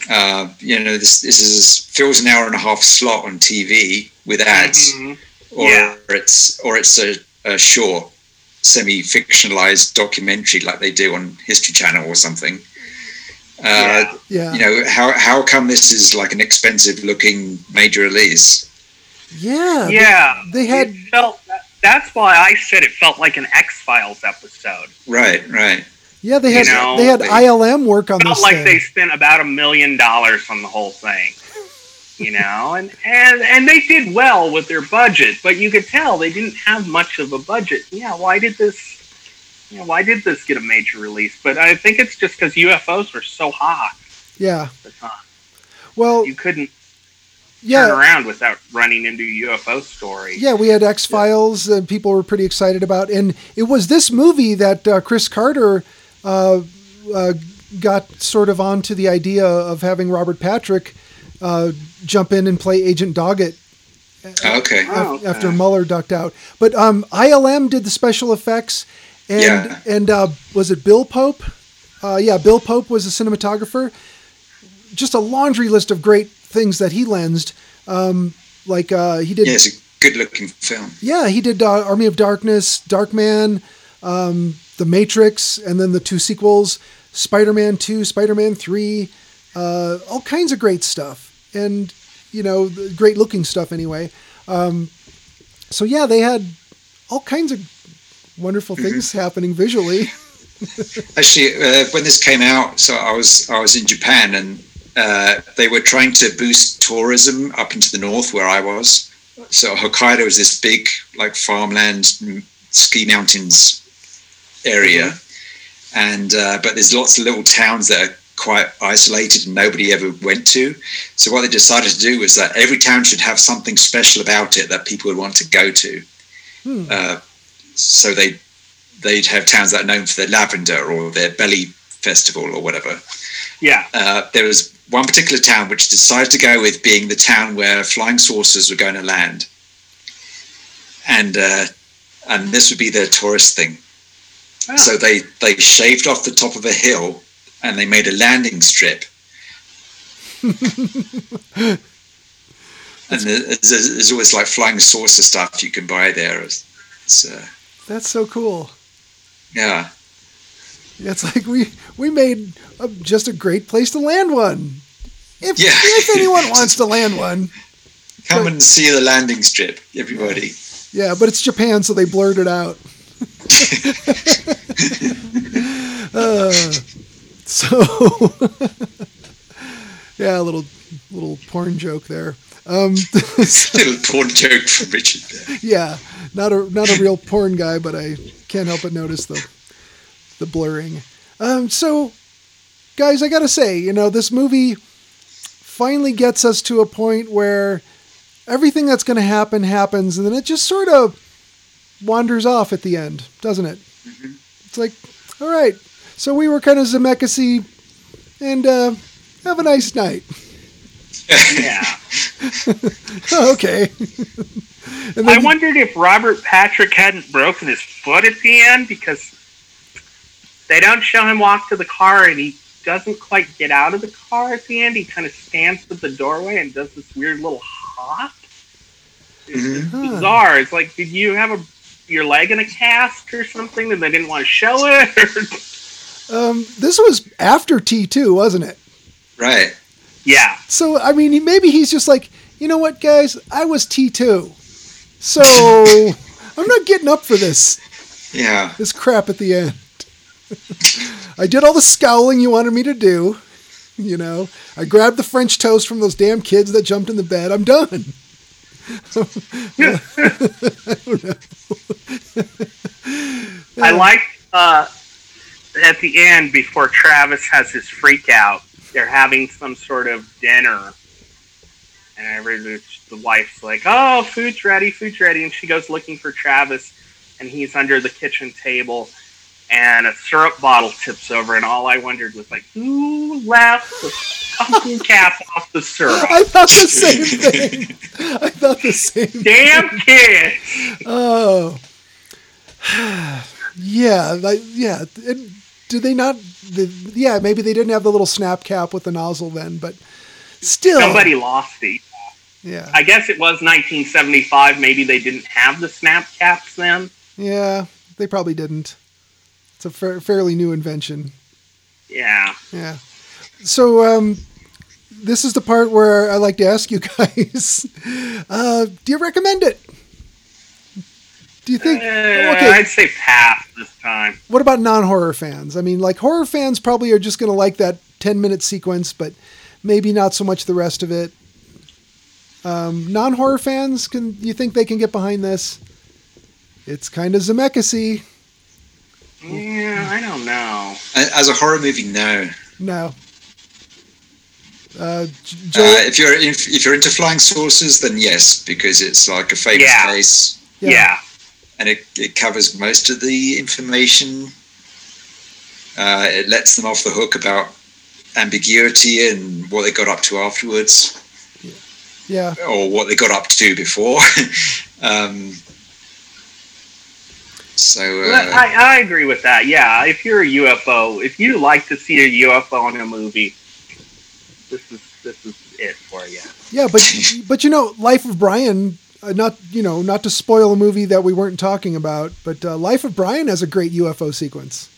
Uh, you know, this this is fills an hour and a half slot on TV with ads, Mhm. or Yeah. it's or it's a, a short, semi-fictionalized documentary like they do on History Channel or something. Uh, Yeah. yeah, You know, how how come this is like an expensive-looking major release? yeah, Yeah. They had- It felt, that's why I said it felt like an X Files episode. Right, right. Yeah. They You had know, they had they- ILM work on felt like thing. they spent about a million dollars on the whole thing. You know, and, and and they did well with their budget, but you could tell they didn't have much of a budget. Yeah, why did this? You know, why did this get a major release? But I think it's just because UFOs were so hot yeah. at the time. Well, You couldn't turn around without running into a UFO story. yeah. We had X Files that people were pretty excited about, and it was this movie that uh, Chris Carter uh, uh, got sort of onto the idea of having Robert Patrick uh, jump in and play Agent Doggett Okay. af- Oh, okay. after Mulder ducked out. But um, ILM did the special effects, and Yeah. and uh, was it Bill Pope? Uh, yeah, Bill Pope was a cinematographer. Just a laundry list of great things that he lensed. Um, like uh, he did, Yeah, yeah, it's a good-looking film. Yeah, he did uh, Army of Darkness, Darkman, um, The Matrix, and then the two sequels, Spider-Man Two, Spider-Man Three, uh, all kinds of great stuff, and you know, great looking stuff anyway. Um, so yeah, they had all kinds of wonderful things happening visually. Actually, uh, when this came out, so I was I was in Japan, and uh, they were trying to boost tourism up into the north where I was. So Hokkaido is this big like farmland, ski mountains area, and uh, but there's lots of little towns that are quite isolated and nobody ever went to. So what they decided to do was that every town should have something special about it that people would want to go to. Hmm. Uh, so they they'd have towns that are known for their lavender or their belly festival or whatever. Yeah. Uh, there was one particular town which decided to go with being the town where flying saucers were going to land, and uh, and this would be their tourist thing. So they they shaved off the top of a hill and they made a landing strip. and there's, there's always like flying saucer stuff you can buy there. It's, uh, That's so cool. yeah. Yeah, It's like we we made a, just a great place to land one. If, Yeah. if anyone wants to land one, Come and see the landing strip, everybody. yeah, but it's Japan, so they blurred it out. uh, so, yeah, a little little porn joke there. Um, Little porn joke from Richard there. yeah, not a not a real porn guy, but I can't help but notice the the blurring. Um, so, guys, I gotta say, you know, this movie finally gets us to a point where everything that's going to happen happens, and then it just sort of wanders off at the end, doesn't it? It's like, all right, so we were kind of Zemeckis and uh, have a nice night. Yeah. okay. I wondered if Robert Patrick hadn't broken his foot at the end because they don't show him walk to the car and he doesn't quite get out of the car at the end. He kind of stands at the doorway and does this weird little hop. It's Mhm. Huh. bizarre. It's like, did you have a your leg in a cast or something and they didn't want to show it? um, this was after T2, wasn't it? Right. yeah. So, I mean, maybe he's just like, you know what, guys? I was T2. So, I'm not getting up for this. Yeah. this crap at the end. I did all the scowling you wanted me to do. You know, I grabbed the French toast from those damn kids that jumped in the bed. I'm done. I like uh, at the end before Travis has his freak out. They're having some sort of dinner, and every the wife's like, "Oh, food's ready, food's ready," and she goes looking for Travis, and he's under the kitchen table, and a syrup bottle tips over, and all I wondered was like, "Who left the fucking cap off the syrup?" I thought the same thing. I thought the same. Damn kid! Oh, yeah, like, yeah. And did they not? The, yeah, maybe they didn't have the little snap cap with the nozzle then, but still, Somebody lost the. Yeah, I guess it was 1975. Maybe they didn't have the snap caps then. yeah, they probably didn't. It's a fa- fairly new invention. Yeah. Yeah. So um, this is the part where I like to ask you guys: uh, Do you recommend it? Do you think? Uh, okay. I'd say pass this time. What about non-horror fans? I mean, like horror fans probably are just going to like that ten-minute sequence, but maybe not so much the rest of it. Um, non-horror fans, can you think they can get behind this? It's kind of Zemeckis Yeah, I don't know. As a horror movie, no. No. Uh, J- Joel, Uh, if you're if, if you're into flying saucers, then yes, because it's like a famous Yeah. case, Yeah. and it, it covers most of the information. Uh, it lets them off the hook about ambiguity and what they got up to afterwards, yeah. or what they got up to before. um, so uh, I, I agree with that. Yeah, if you're a UFO, if you like to see a UFO in a movie, this is this is it for you. Yeah, but but you know, Life of Brian. Uh, not you know, not to spoil a movie that we weren't talking about, but uh, Life of Brian has a great UFO sequence.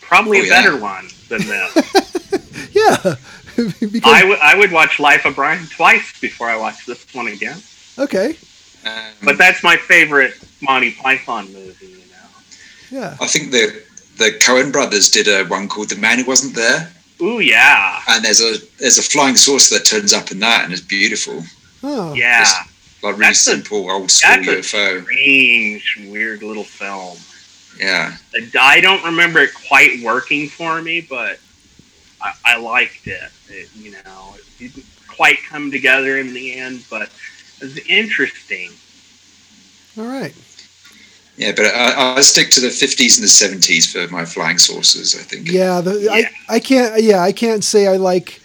Probably Oh, a yeah. better one than this. Yeah, because I would I would watch Life of Brian twice before I watch this one again. okay, um, But that's my favorite Monty Python movie. You know. yeah, I think the the Coen brothers did a one called The Man Who Wasn't There, Oh yeah, and there's a there's a flying saucer that turns up in that, and it's beautiful, oh, yeah. like really That's a- simple old school That's a UFO. strange, weird little film. Yeah, I don't remember it quite working for me, but I, I liked it. it. You know, it didn't quite come together in the end, but it was interesting. all right, yeah, but I, I stick to the 50s and the 70s for my flying saucers. I think. yeah. The, Yeah. I I can't yeah I can't say I like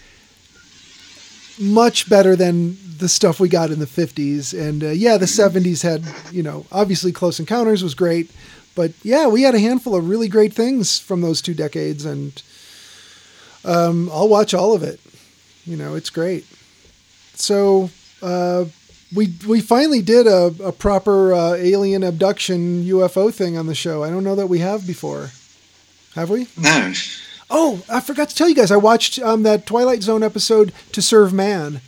much better than the stuff we got in the 50s and uh, yeah the 70s had you know obviously close encounters was great but yeah, we had a handful of really great things from those two decades, and um, I'll watch all of it. You know, it's great. So uh, we we finally did a, a proper uh, alien abduction UFO thing on the show. I don't know that we have before. Have we? No. Oh, I forgot to tell you guys. I watched um, that Twilight Zone episode to serve man.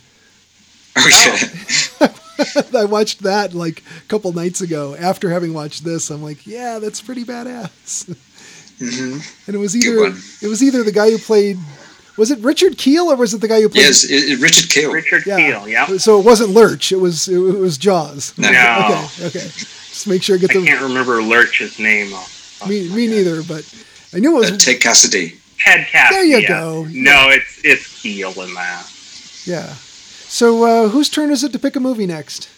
Oh, yeah. I watched that like a couple nights ago. After having watched this, I'm like, yeah, that's pretty badass. Mm-hmm. And it was either it was either the guy who played was it Richard Kiel or was it the guy who played Yes, it, it- Richard Kiel. Richard Kiel. Yeah. So it wasn't Lurch. It was it was Jaws. No. No. Okay, okay. Just make sure I get the. I can't remember Lurch's name. off- off me me neither, but I knew it Uh, was Ted Cassidy. Ted Cassidy. There you yeah. go. No, it's it's Kiel in that. yeah. So uh, whose turn is it to pick a movie next?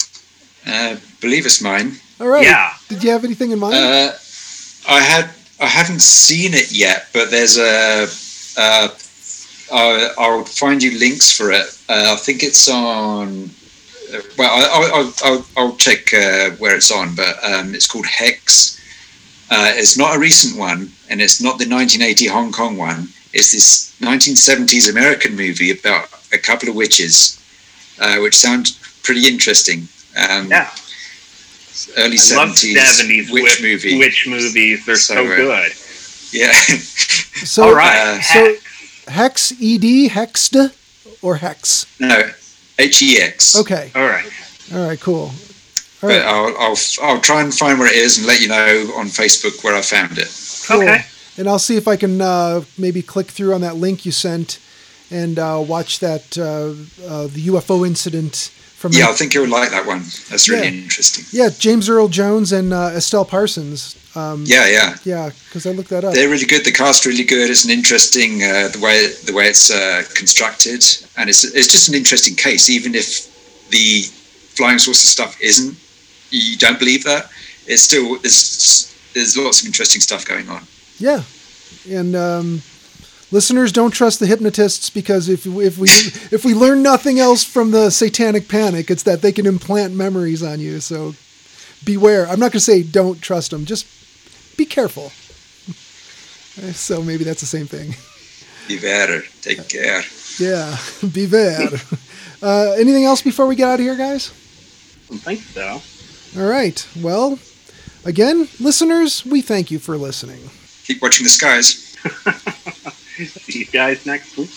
Uh, believe it's mine. All right. Yeah. Did you have anything in mind? Uh, I had I haven't seen it yet, but there's a. Uh, I'll, I'll find you links for it. Uh, I think it's on. uh, Well, I- I'll, I'll, I'll, I'll check uh, where it's on, but um, it's called Hex. Uh, it's not a recent one, and it's not the 1980 Hong Kong one. It's this 1970s American movie about a couple of witches, uh, which sounds pretty interesting. Um, Yeah. Early I love 70s, seventies witch movie. Witch movies. They're so, So, uh, good. Yeah. so All right. uh, so- Hex ED Hexed or Hex? No, H E X. Okay. All right. All right. Cool. All But right. I'll, I'll I'll try and find where it is and let you know on Facebook where I found it. Cool. Okay. And I'll see if I can uh, maybe click through on that link you sent and uh, watch that uh, uh, the UFO incident from Yeah, I think you'll like that one. That's really Yeah. interesting. yeah James Earl Jones and uh, Estelle Parsons. Um, Yeah, yeah, yeah, because I looked that up. they're really good. The cast really good. It's an interesting uh, the way the way it's uh, constructed, and it's it's just an interesting case. Even if the flying saucer stuff isn't, you don't believe that. It's still there's there's lots of interesting stuff going on. Yeah, and um, listeners don't trust the hypnotists because if if we if we learn nothing else from the Satanic Panic, it's that they can implant memories on you. So beware. I'm not going to say don't trust them. Just be careful. So maybe that's the same thing. Be better. Take care. Yeah, beware. Uh, anything else before we get out of here, guys? I think so. All right. Well, again, listeners, we thank you for listening. Keep watching the skies. See you guys next week.